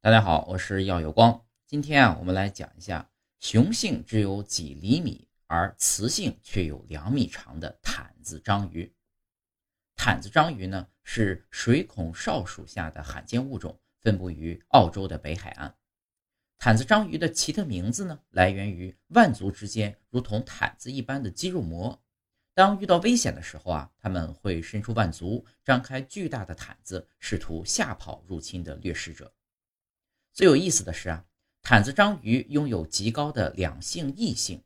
大家好，我是耀有光。今天啊，我们来讲一下雄性只有几厘米，而雌性却有两米长的毯子章鱼。毯子章鱼呢，是水孔少属下的罕见物种，分布于澳洲的北海岸。毯子章鱼的奇特名字呢，来源于腕足之间如同毯子一般的肌肉膜。当遇到危险的时候啊，它们会伸出腕足，张开巨大的毯子，试图吓跑入侵的掠食者。最有意思的是啊，毯子章鱼拥有极高的两性异性，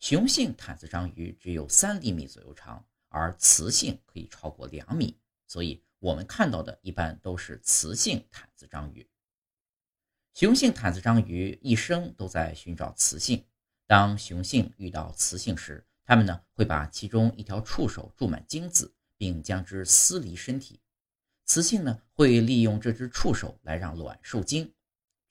雄性毯子章鱼只有三厘米左右长，而雌性可以超过两米，所以我们看到的一般都是雌性毯子章鱼。雄性毯子章鱼一生都在寻找雌性，当雄性遇到雌性时，它们呢会把其中一条触手注满精子，并将之撕离身体，雌性呢会利用这只触手来让卵受精。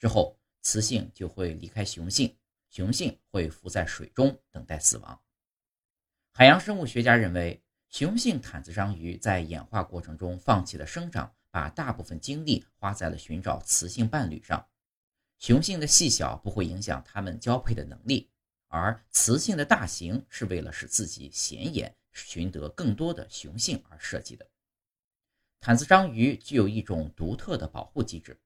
之后，雌性就会离开雄性，雄性会浮在水中等待死亡。海洋生物学家认为，雄性毯子章鱼在演化过程中放弃了生长，把大部分精力花在了寻找雌性伴侣上。雄性的细小不会影响它们交配的能力，而雌性的大型是为了使自己显眼，寻得更多的雄性而设计的。毯子章鱼具有一种独特的保护机制。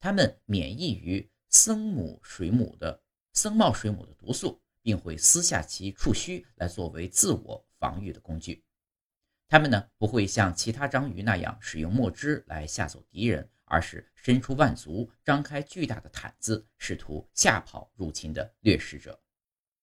它们免疫于僧母水母的僧帽水母的毒素，并会撕下其触须来作为自我防御的工具。它们呢不会像其他章鱼那样使用墨汁来吓走敌人，而是伸出腕足，张开巨大的毯子，试图吓跑入侵的掠食者。